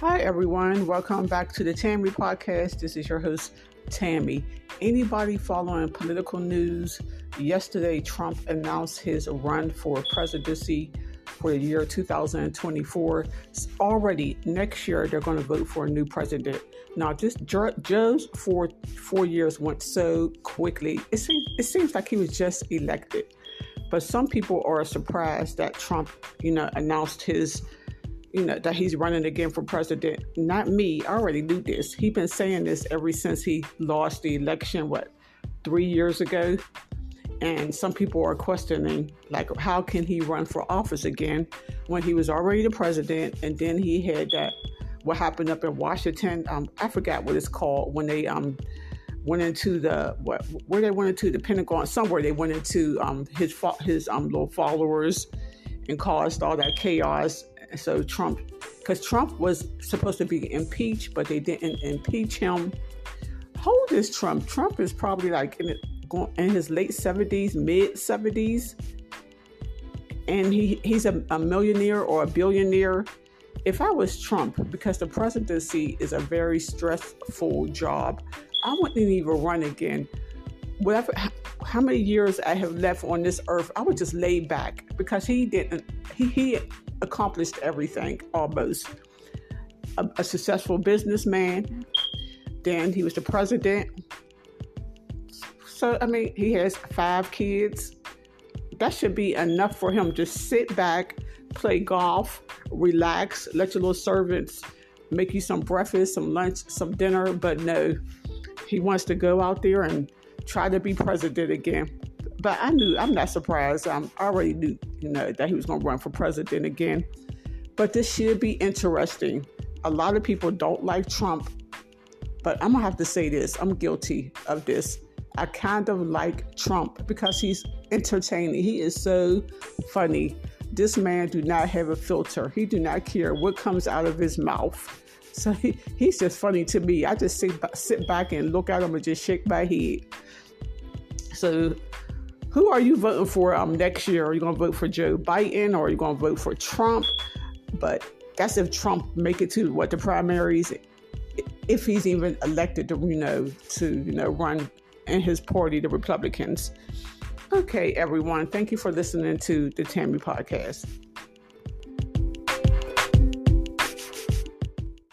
Hi, everyone. Welcome back to the Tammy Podcast. This is your host, Tammy. Anybody following political news? Yesterday, Trump announced his run for presidency for the year 2024. It's Already next year, they're going to vote for a new president. Now, this Joe's four four years went so quickly. It seems it seems like he was just elected, but some people are surprised that Trump, you know, announced his you know, that he's running again for president. Not me. I already knew this. He's been saying this ever since he lost the election, what, three years ago? And some people are questioning, like, how can he run for office again when he was already the president? And then he had that, what happened up in Washington? Um, I forgot what it's called when they um, went into the what where they went into the Pentagon somewhere they went into um, his his um, little followers and caused all that chaos so Trump, because Trump was supposed to be impeached, but they didn't impeach him. How old is Trump? Trump is probably like in, in his late 70s, mid 70s. And he, he's a, a millionaire or a billionaire. If I was Trump, because the presidency is a very stressful job, I wouldn't even run again. Whatever, how many years I have left on this earth, I would just lay back because he didn't. He he accomplished everything almost. A, a successful businessman, then he was the president. So, I mean, he has five kids. That should be enough for him. Just sit back, play golf, relax, let your little servants make you some breakfast, some lunch, some dinner. But no, he wants to go out there and try to be president again but I knew I'm not surprised. Um, I already knew, you know, that he was going to run for president again. But this should be interesting. A lot of people don't like Trump, but I'm gonna have to say this. I'm guilty of this. I kind of like Trump because he's entertaining. He is so funny. This man do not have a filter. He do not care what comes out of his mouth. So he, he's just funny to me. I just sit, sit back and look at him and just shake my head. So who are you voting for um, next year? Are you going to vote for Joe Biden or are you going to vote for Trump? But that's if Trump make it to what the primaries, if he's even elected to you know to you know run in his party, the Republicans. Okay, everyone, thank you for listening to the Tammy podcast.